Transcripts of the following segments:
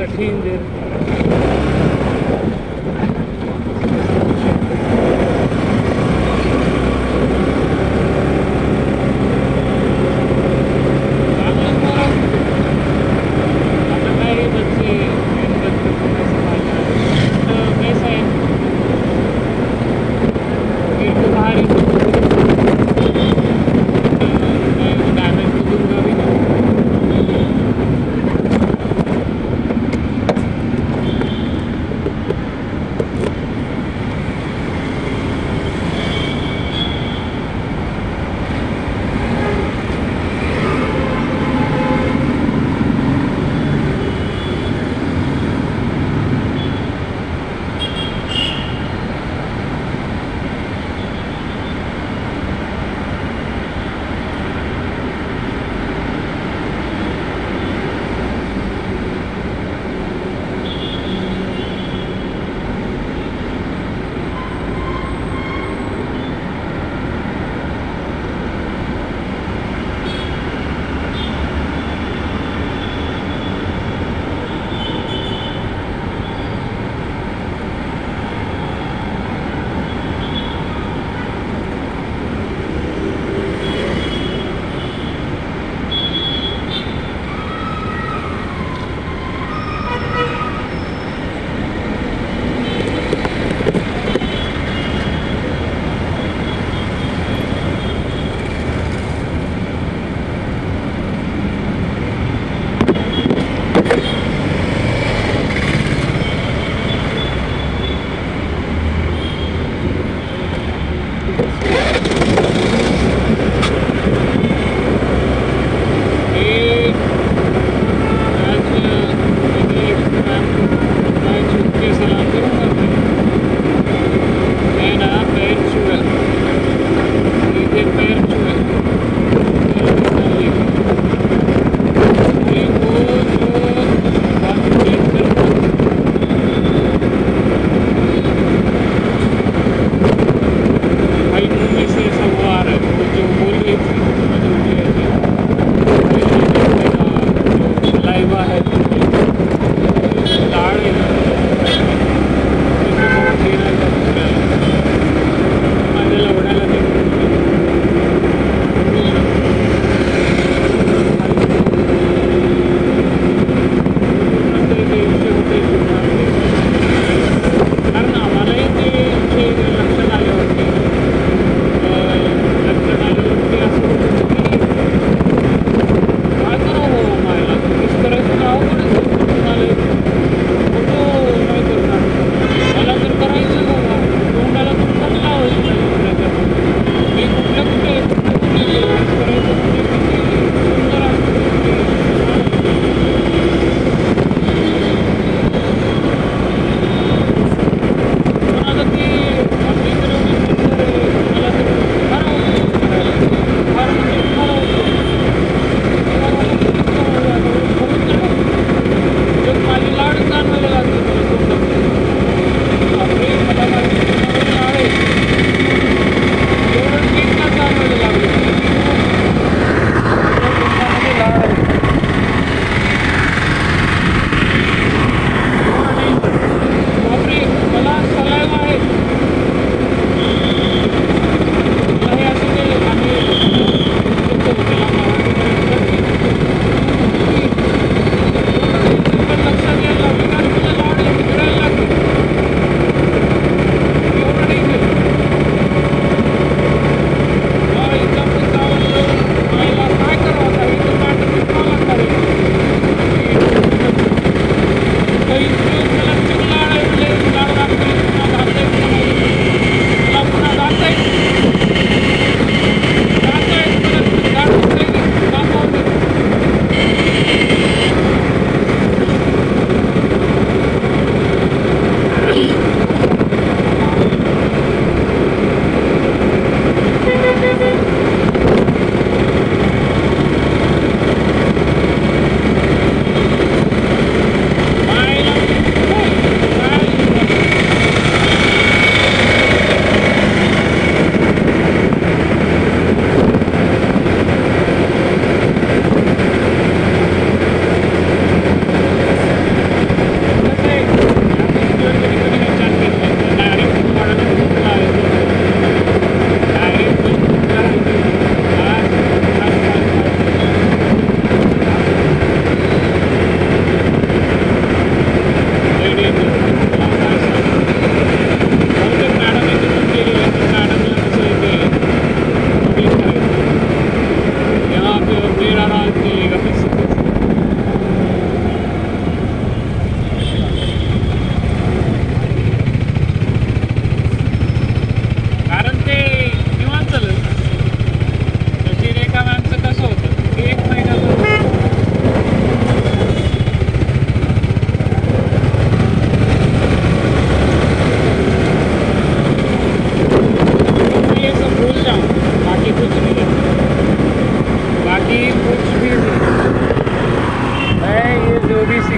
कठिन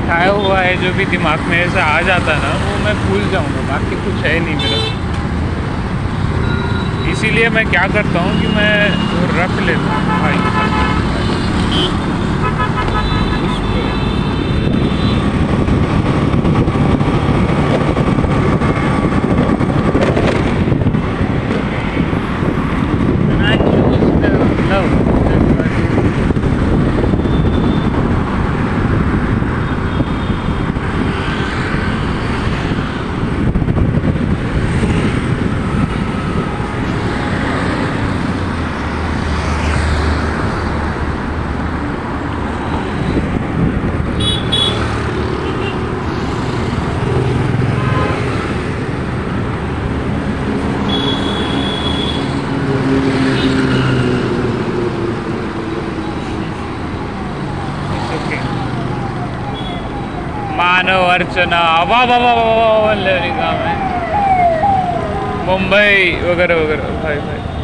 सिखाया हुआ है, जो भी दिमाग में ऐसे आ जाता ना, वो मैं भूल जाऊँगा, बाकी कुछ है नहीं मेरा। इसीलिए मैं क्या करता हूँ कि मैं रख लेता हूँ, भाई। अर्चना वाह वाह वाह वाह वाह वाह लेने का मैं मुंबई वगैरह वगैरह भाई भाई